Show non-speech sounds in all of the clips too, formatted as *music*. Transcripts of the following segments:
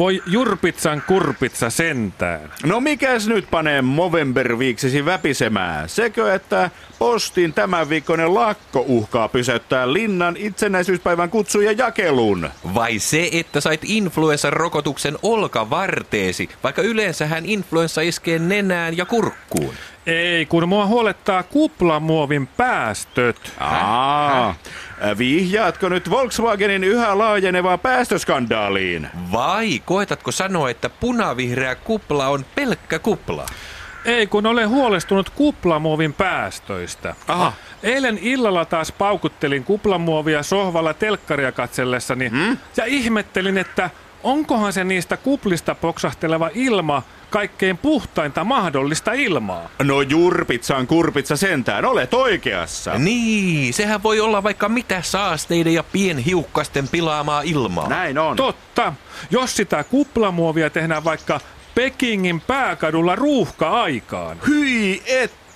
Voi jurpitsan kurpitsa sentään. No mikäs nyt panee Movember-viiksesi väpisemään? Sekö, että postin tämän viikkoinen lakko uhkaa pysäyttää linnan itsenäisyyspäivän kutsuja jakelun? Vai se, että sait influenssarokotuksen olkavarteesi, vaikka yleensähän influenssa iskee nenään ja kurkkuun? Ei, kun mua huolettaa kuplamuovin päästöt. Aa, vihjaatko nyt Volkswagenin yhä laajenevaan päästöskandaaliin? Vai koetatko sanoa, että punavihreä kupla on pelkkä kupla? Ei, kun olen huolestunut kuplamuovin päästöistä. Aha. Eilen illalla taas paukuttelin kuplamuovia sohvalla telkkaria katsellessani hmm? ja ihmettelin, että onkohan se niistä kuplista poksahteleva ilma kaikkein puhtainta mahdollista ilmaa. No jurpitsan kurpitsa sentään, olet oikeassa. Niin, sehän voi olla vaikka mitä saasteiden ja pienhiukkasten pilaamaa ilmaa. Näin on. Totta. Jos sitä kuplamuovia tehdään vaikka Pekingin pääkadulla ruuhka-aikaan. Hyi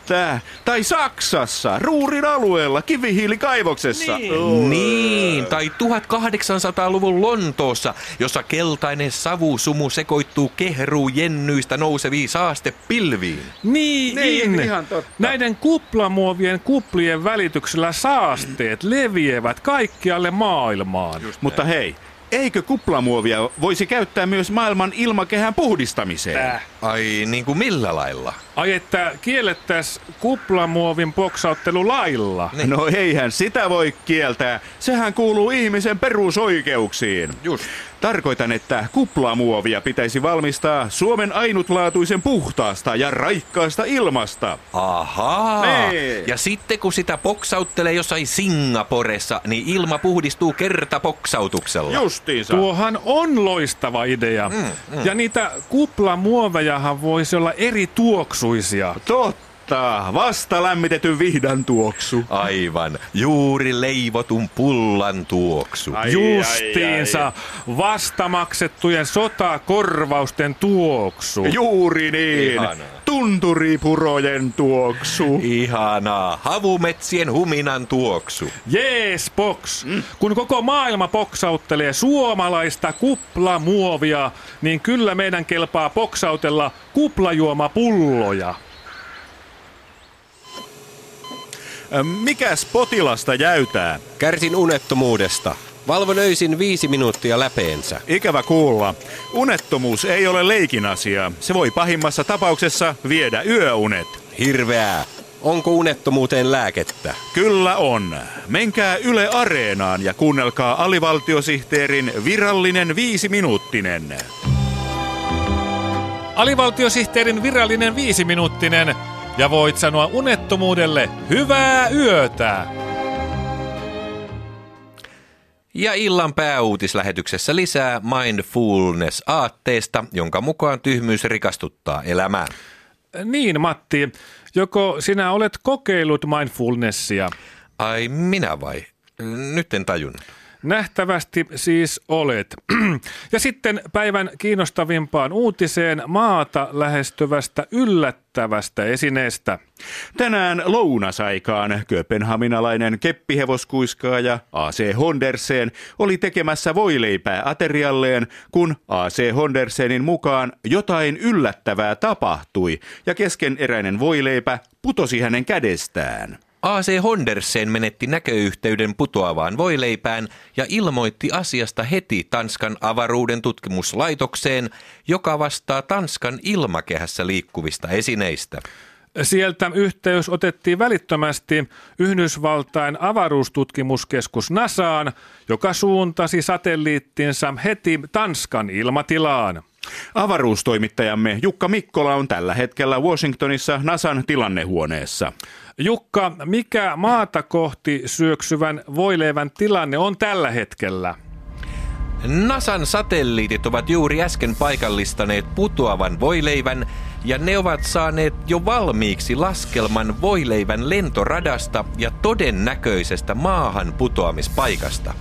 että! Tai Saksassa, Ruurin alueella, kivihiilikaivoksessa. Niin. Oh. Niin, tai 1800-luvun Lontoossa, jossa keltainen savusumu sekoittuu kehruu jennyistä nouseviin saastepilviin. Niin, Niin, ihan totta. Näiden kuplamuovien kuplien välityksellä saasteet leviävät kaikkialle maailmaan. Mutta hei, eikö kuplamuovia voisi käyttää myös maailman ilmakehän puhdistamiseen? Äh. Ai niin kuin millä lailla? Ai että kiellettäis kuplamuovin poksauttelu lailla. Niin. No eihän sitä voi kieltää. Sehän kuuluu ihmisen perusoikeuksiin. Just. Tarkoitan, että kuplamuovia pitäisi valmistaa Suomen ainutlaatuisen puhtaasta ja raikkaasta ilmasta. Ahaa. Niin. Ja sitten kun sitä poksauttelee jossain Singaporessa, niin ilma puhdistuu kerta poksautuksella. Justiinsa. Tuohan on loistava idea. Mm, mm. Ja niitä kuplamuovejahan voisi olla eri tuoksuisia. Totta. Vasta lämmitetyn vihdan tuoksu. Aivan. Juuri leivotun pullan tuoksu. Ai, Justiinsa vastamaksettujen sotakorvausten tuoksu. Juuri niin. Ihanaa. Tunturipurojen tuoksu. Ihanaa. Havumetsien huminan tuoksu. Jees, box. Kun koko maailma poksauttelee suomalaista kuplamuovia, niin kyllä meidän kelpaa poksautella kuplajuomapulloja. Mikäs potilasta jäytää? Kärsin unettomuudesta. Valvon öisin viisi minuuttia läpeensä. Ikävä kuulla. Unettomuus ei ole leikin asia. Se voi pahimmassa tapauksessa viedä yöunet. Hirveää. Onko unettomuuteen lääkettä? Kyllä on. Menkää Yle Areenaan ja kuunnelkaa alivaltiosihteerin virallinen viisiminuuttinen. Alivaltiosihteerin virallinen viisiminuuttinen. Ja voit sanoa unettomuudelle hyvää yötä. Ja illan pääuutislähetyksessä lisää mindfulness-aatteesta, jonka mukaan tyhmyys rikastuttaa elämää. Niin, Matti. Joko sinä olet kokeillut mindfulnessia? Ai minä vai? Nyt en tajunnut. Nähtävästi siis olet. *clears throat* Ja sitten päivän kiinnostavimpaan uutiseen maata lähestyvästä yllättävästä esineestä. Tänään lounasaikaan kööpenhaminalainen keppihevoskuiskaaja AC Hondersen oli tekemässä voileipää aterialleen, kun AC Hondersenin mukaan jotain yllättävää tapahtui ja keskeneräinen voileipä putosi hänen kädestään. AC Hondersen menetti näköyhteyden putoavaan voileipään ja ilmoitti asiasta heti Tanskan avaruuden tutkimuslaitokseen, joka vastaa Tanskan ilmakehässä liikkuvista esineistä. Sieltä yhteys otettiin välittömästi Yhdysvaltain avaruustutkimuskeskus NASAan, joka suuntasi satelliittinsa heti Tanskan ilmatilaan. Avaruustoimittajamme Jukka Mikkola on tällä hetkellä Washingtonissa NASAn tilannehuoneessa. Jukka, mikä maata kohti syöksyvän voileivän tilanne on tällä hetkellä? NASAn satelliitit ovat juuri äsken paikallistaneet putoavan voileivän ja ne ovat saaneet jo valmiiksi laskelman voileivän lentoradasta ja todennäköisestä maahan putoamispaikasta.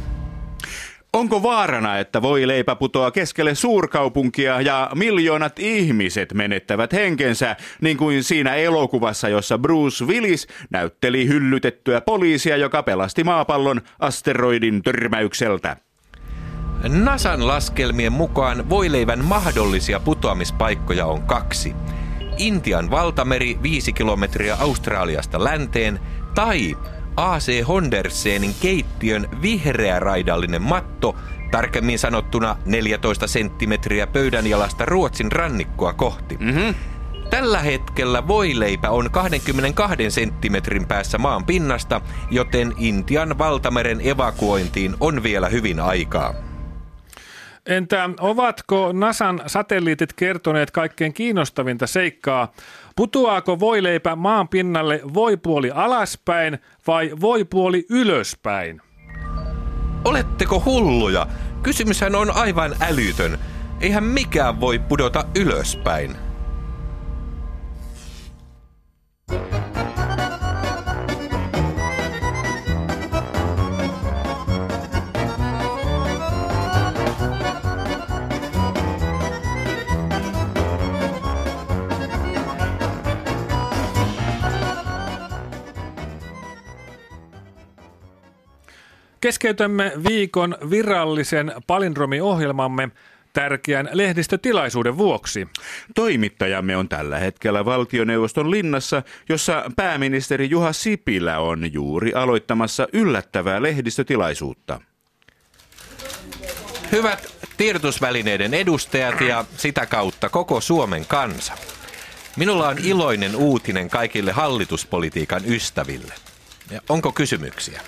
Onko vaarana, että voi leipä putoaa keskelle suurkaupunkia ja miljoonat ihmiset menettävät henkensä, niin kuin siinä elokuvassa, jossa Bruce Willis näytteli hyllytettyä poliisia, joka pelasti maapallon asteroidin törmäykseltä? NASAn laskelmien mukaan voileivän mahdollisia putoamispaikkoja on kaksi. Intian valtameri 5 kilometriä Australiasta länteen tai AC Hondersenin keittiön vihreä raidallinen matto, tarkemmin sanottuna 14 senttimetriä pöydänjalasta Ruotsin rannikkoa kohti. Mm-hmm. Tällä hetkellä voileipä on 22 senttimetrin päässä maan pinnasta, joten Intian valtameren evakuointiin on vielä hyvin aikaa. Entä ovatko NASAn satelliitit kertoneet kaikkein kiinnostavinta seikkaa? Putoaako voileipä maan pinnalle voipuoli alaspäin vai voipuoli ylöspäin? Oletteko hulluja? Kysymyshän on aivan älytön. Eihän mikään voi pudota ylöspäin. Keskeytämme viikon virallisen palindromiohjelmamme tärkeän lehdistötilaisuuden vuoksi. Toimittajamme on tällä hetkellä valtioneuvoston linnassa, jossa pääministeri Juha Sipilä on juuri aloittamassa yllättävää lehdistötilaisuutta. Hyvät tiedotusvälineiden edustajat ja sitä kautta koko Suomen kansa. Minulla on iloinen uutinen kaikille hallituspolitiikan ystäville. Onko kysymyksiä?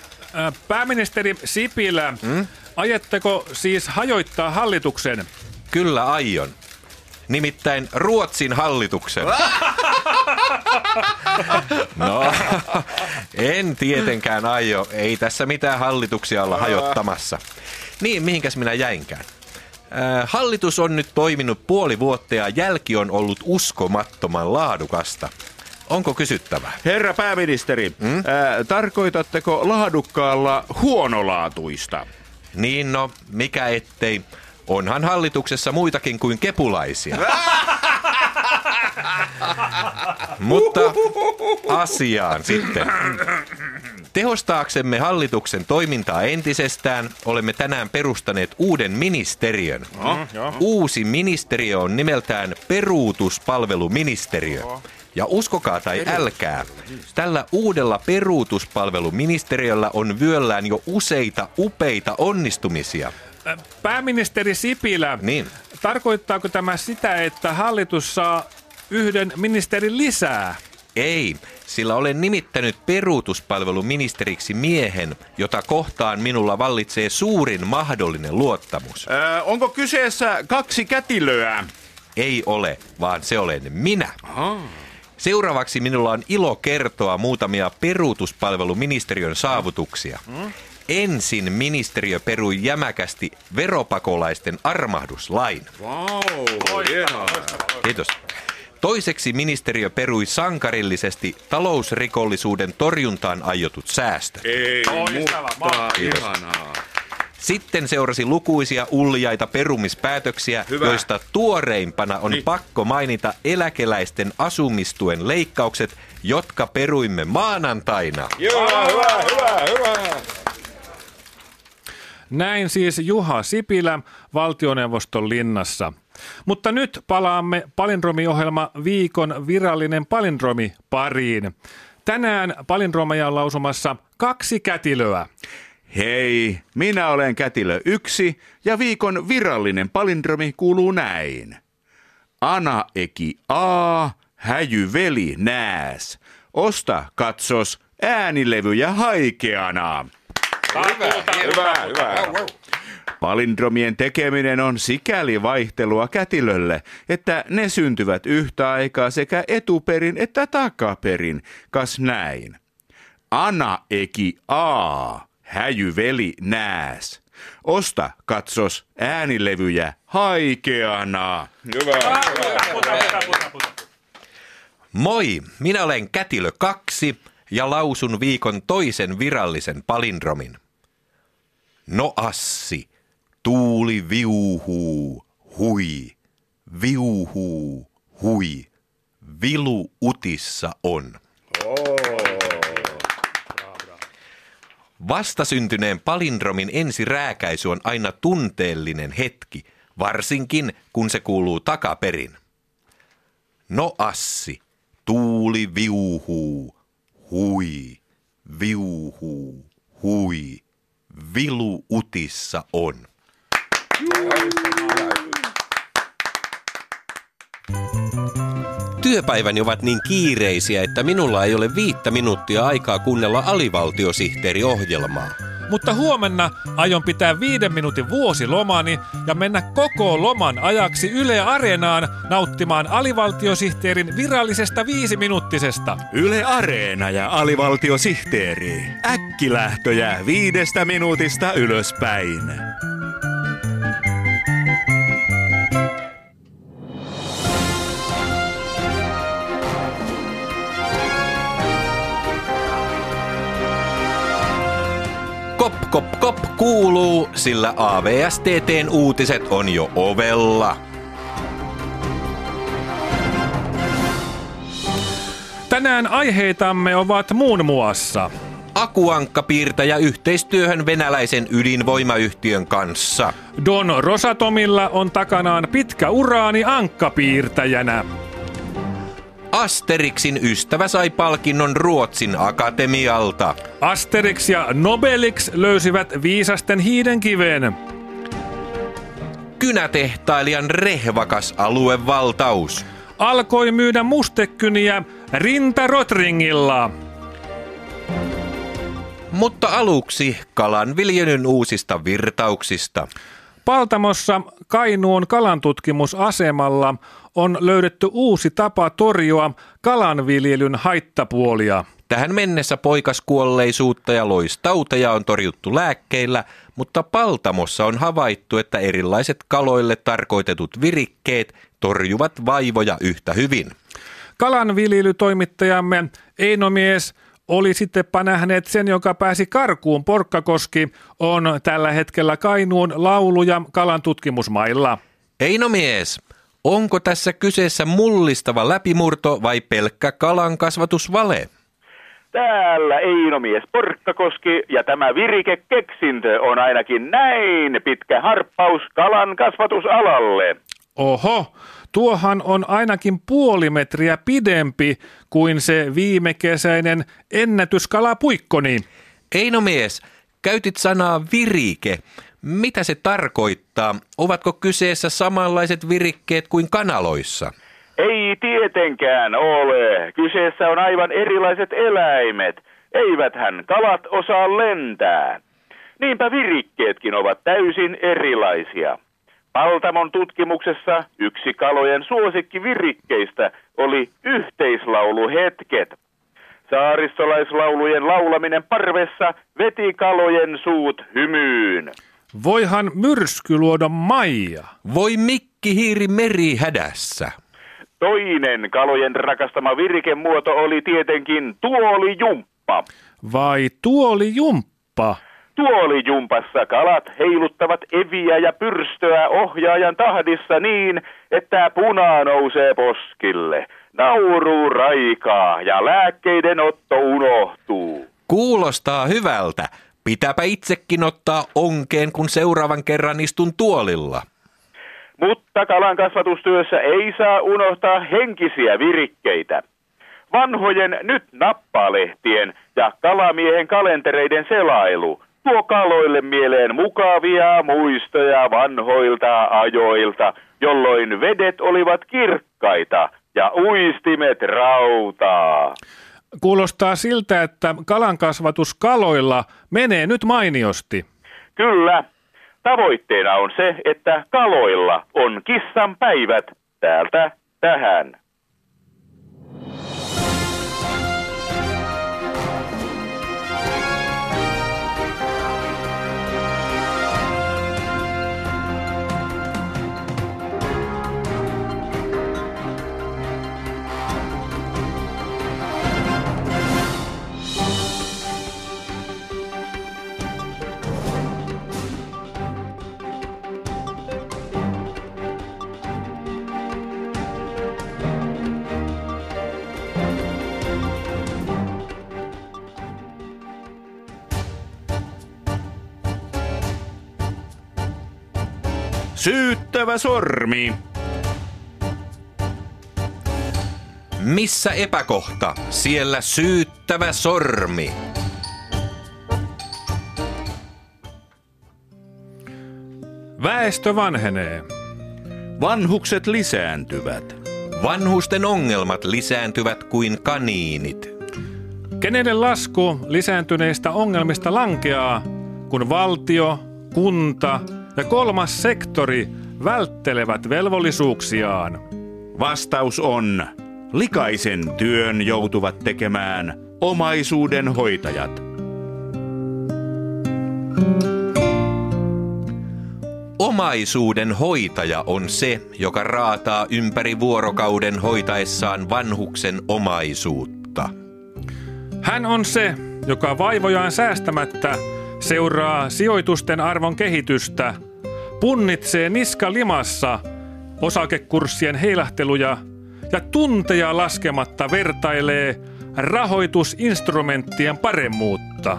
Pääministeri Sipilä, hmm? ajatteko siis hajoittaa hallituksen? Kyllä aion. Nimittäin Ruotsin hallituksen. *laughs* No, en tietenkään aio. Ei tässä mitään hallituksia olla hajottamassa. Niin, mihinkäs minä jäinkään? Hallitus on nyt toiminut puoli vuotta ja jälki on ollut uskomattoman laadukasta. Onko kysyttävää? Herra pääministeri, hmm? ää, tarkoitatteko laadukkaalla huonolaatuista? Niin no, mikä ettei. Onhan hallituksessa muitakin kuin kepulaisia. *laughs* Mutta asiaan sitten. Tehostaaksemme hallituksen toimintaa entisestään, olemme tänään perustaneet uuden ministeriön. Uusi ministeriö on nimeltään peruutuspalveluministeriö. Ja uskokaa tai älkää, tällä uudella peruutuspalveluministeriöllä on vyöllään jo useita upeita onnistumisia. Pääministeri Sipilä, niin. tarkoittaako tämä sitä, että hallitus saa yhden ministerin lisää? Ei, sillä olen nimittänyt peruutuspalveluministeriksi miehen, jota kohtaan minulla vallitsee suurin mahdollinen luottamus. Öö, onko kyseessä kaksi kätilöä? Ei ole, vaan se olen minä. Aha. Seuraavaksi minulla on ilo kertoa muutamia peruutuspalveluministeriön saavutuksia. Ensin ministeriö perui jämäkästi veropakolaisten armahduslain. Wow, Kiitos. Toiseksi ministeriö perui sankarillisesti talousrikollisuuden torjuntaan aiotut säästöt. Ei, mutta ihanaa. Sitten seurasi lukuisia uljaita perumispäätöksiä, hyvä. joista tuoreimpana on niin. pakko mainita eläkeläisten asumistuen leikkaukset, jotka peruimme maanantaina. Joo, hyvä, hyvä, hyvä. Näin siis Juha Sipilä valtioneuvoston linnassa. Mutta nyt palaamme palindromiohjelma viikon virallinen palindromi pariin. Tänään palindromeja on lausumassa kaksi kätilöä. Hei, minä olen kätilö yksi ja viikon virallinen palindromi kuuluu näin. Ana eki a, häjy veli nääs. Osta katsos äänilevyjä haikeana. Hyvä, hyvä, hyvä. Palindromien tekeminen on sikäli vaihtelua kätilölle, että ne syntyvät yhtä aikaa sekä etuperin että takaperin, kas näin. Ana eki a, häjyveli nääs. Osta, katsos, äänilevyjä haikeana. Hyvä. hyvä, hyvä, hyvä. Moi, minä olen Kätilö 2 ja lausun viikon toisen virallisen palindromin. No assi, tuuli viuhuu, hui, viuhuu, hui, vilu utissa on. Vastasyntyneen palindromin ensirääkäisy on aina tunteellinen hetki, varsinkin kun se kuuluu takaperin. No assi, tuuli viuhuu, hui, viuhuu, hui, vilu utissa on. Työpäiväni ovat niin kiireisiä, että minulla ei ole viittä minuuttia aikaa kuunnella alivaltiosihteeriohjelmaa. Mutta huomenna aion pitää viiden minuutin vuosilomani ja mennä koko loman ajaksi Yle Areenaan nauttimaan alivaltiosihteerin virallisesta viisiminuuttisesta. Yle Areena ja alivaltiosihteeri. Äkkilähtöjä viidestä minuutista ylöspäin. Kop, kop, kuuluu, sillä AVSTTn uutiset on jo ovella. Tänään aiheitamme ovat muun muassa Akuankkapiirtäjä yhteistyöhön venäläisen ydinvoimayhtiön kanssa. Don Rosatomilla on takanaan pitkä uraani ankkapiirtäjänä. Asterixin ystävä sai palkinnon Ruotsin akatemialta. Asterix ja Nobelix löysivät viisasten hiidenkiven. Kynätehtailijan rehvakas aluevaltaus. Alkoi myydä mustekyniä Rinta Rotringilla. Mutta aluksi kalanviljelyn uusista virtauksista. Paltamossa Kainuun kalantutkimusasemalla on löydetty uusi tapa torjua kalanviljelyn haittapuolia. Tähän mennessä poikaskuolleisuutta ja loistauteja on torjuttu lääkkeillä, mutta Paltamossa on havaittu, että erilaiset kaloille tarkoitetut virikkeet torjuvat vaivoja yhtä hyvin. Kalanviljelytoimittajamme Einomies oli sittenpä nähneet sen, joka pääsi karkuun. Porkkakoski on tällä hetkellä Kainuun laulu- ja kalantutkimusmailla. Eino mies, onko tässä kyseessä mullistava läpimurto vai pelkkä kalan kasvatusvale? Täällä Einomies Porkkakoski ja tämä virikekeksintö on ainakin näin pitkä harppaus kalan kasvatusalalle. Oho, tuohan on ainakin puoli metriä pidempi kuin se viime kesäinen ennätyskalapuikkoni. Eino mies, käytit sanaa virike. Mitä se tarkoittaa? Ovatko kyseessä samanlaiset virikkeet kuin kanaloissa? Ei tietenkään ole. Kyseessä on aivan erilaiset eläimet. Eiväthän kalat osaa lentää. Niinpä virikkeetkin ovat täysin erilaisia. Paltamon tutkimuksessa yksi kalojen suosikkivirikkeistä oli yhteislauluhetket. Saaristolaislaulujen laulaminen parvessa veti kalojen suut hymyyn. Voihan myrsky luoda maija. Voi mikki hiiri meri hädässä. Toinen kalojen rakastama virikemuoto oli tietenkin tuolijumppa. Vai tuoli jumppa? Tuolijumpassa kalat heiluttavat eviä ja pyrstöä ohjaajan tahdissa niin, että puna nousee poskille. Nauru raikaa ja lääkkeiden otto unohtuu. Kuulostaa hyvältä. Pitääpä itsekin ottaa onkeen, kun seuraavan kerran istun tuolilla. Mutta kalan kasvatustyössä ei saa unohtaa henkisiä virikkeitä. Vanhojen nyt nappalehtien ja kalamiehen kalentereiden selailu tuo kaloille mieleen mukavia muistoja vanhoilta ajoilta, jolloin vedet olivat kirkkaita ja uistimet rautaa. Kuulostaa siltä, että kalankasvatus kaloilla menee nyt mainiosti. Kyllä, tavoitteena on se, että kaloilla on kissan päivät täältä tähän. Syyttävä sormi. Missä epäkohta? Siellä syyttävä sormi. Väestö vanhenee. Vanhukset lisääntyvät. Vanhusten ongelmat lisääntyvät kuin kaniinit. Kenelle lasku lisääntyneistä ongelmista lankeaa, kun valtio, kunta ja kolmas sektori välttelevät velvollisuuksiaan? Vastaus on, likaisen työn joutuvat tekemään omaisuuden hoitajat. Omaisuuden hoitaja on se, joka raataa ympäri vuorokauden hoitaessaan vanhuksen omaisuutta. Hän on se, joka vaivojaan säästämättä seuraa sijoitusten arvon kehitystä, punnitsee niska limassa osakekurssien heilahteluja ja tunteja laskematta vertailee rahoitusinstrumenttien paremmuutta.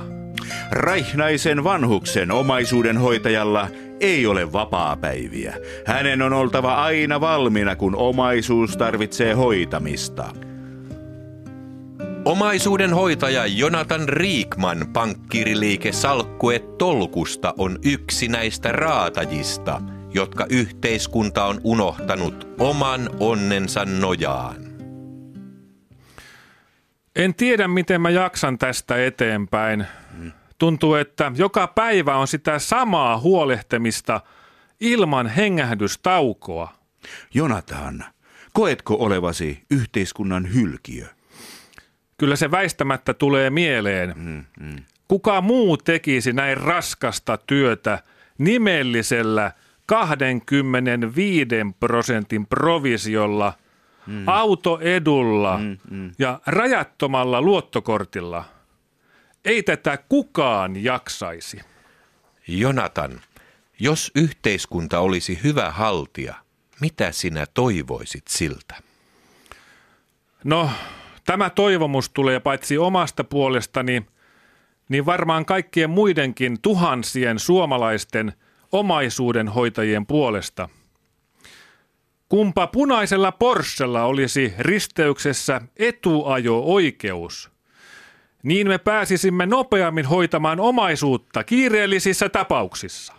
Raihnaisen vanhuksen omaisuuden hoitajalla ei ole vapaapäiviä. Hänen on oltava aina valmiina, kun omaisuus tarvitsee hoitamista. Omaisuuden hoitaja Jonathan Riikman pankkiriliike Salkkue Tolkusta on yksi näistä raatajista, jotka yhteiskunta on unohtanut oman onnensa nojaan. En tiedä, miten mä jaksan tästä eteenpäin. Tuntuu, että joka päivä on sitä samaa huolehtimista ilman hengähdystaukoa. Jonathan, koetko olevasi yhteiskunnan hylkiö? Kyllä se väistämättä tulee mieleen. Kuka muu tekisi näin raskasta työtä nimellisellä 25 prosentin provisiolla, autoedulla ja rajattomalla luottokortilla? Ei tätä kukaan jaksaisi. Jonathan, jos yhteiskunta olisi hyvä haltija, mitä sinä toivoisit siltä? No, tämä toivomus tulee paitsi omasta puolestani, niin varmaan kaikkien muidenkin tuhansien suomalaisten omaisuudenhoitajien puolesta. Kumpa punaisella Porschella olisi risteyksessä etuajo-oikeus, niin me pääsisimme nopeammin hoitamaan omaisuutta kiireellisissä tapauksissa.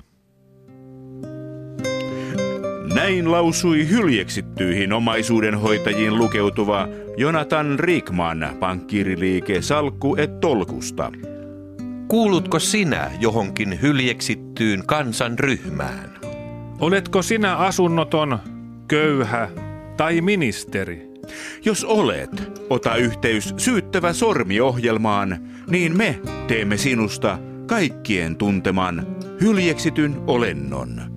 Näin lausui hyljeksittyihin omaisuudenhoitajiin lukeutuva Jonathan Rickman, pankkiiriliike Salkku et Tolkusta. Kuulutko sinä johonkin hyljeksittyyn kansanryhmään? Oletko sinä asunnoton, köyhä tai ministeri? Jos olet, ota yhteys syyttävä sormiohjelmaan, niin me teemme sinusta kaikkien tunteman hyljeksityn olennon.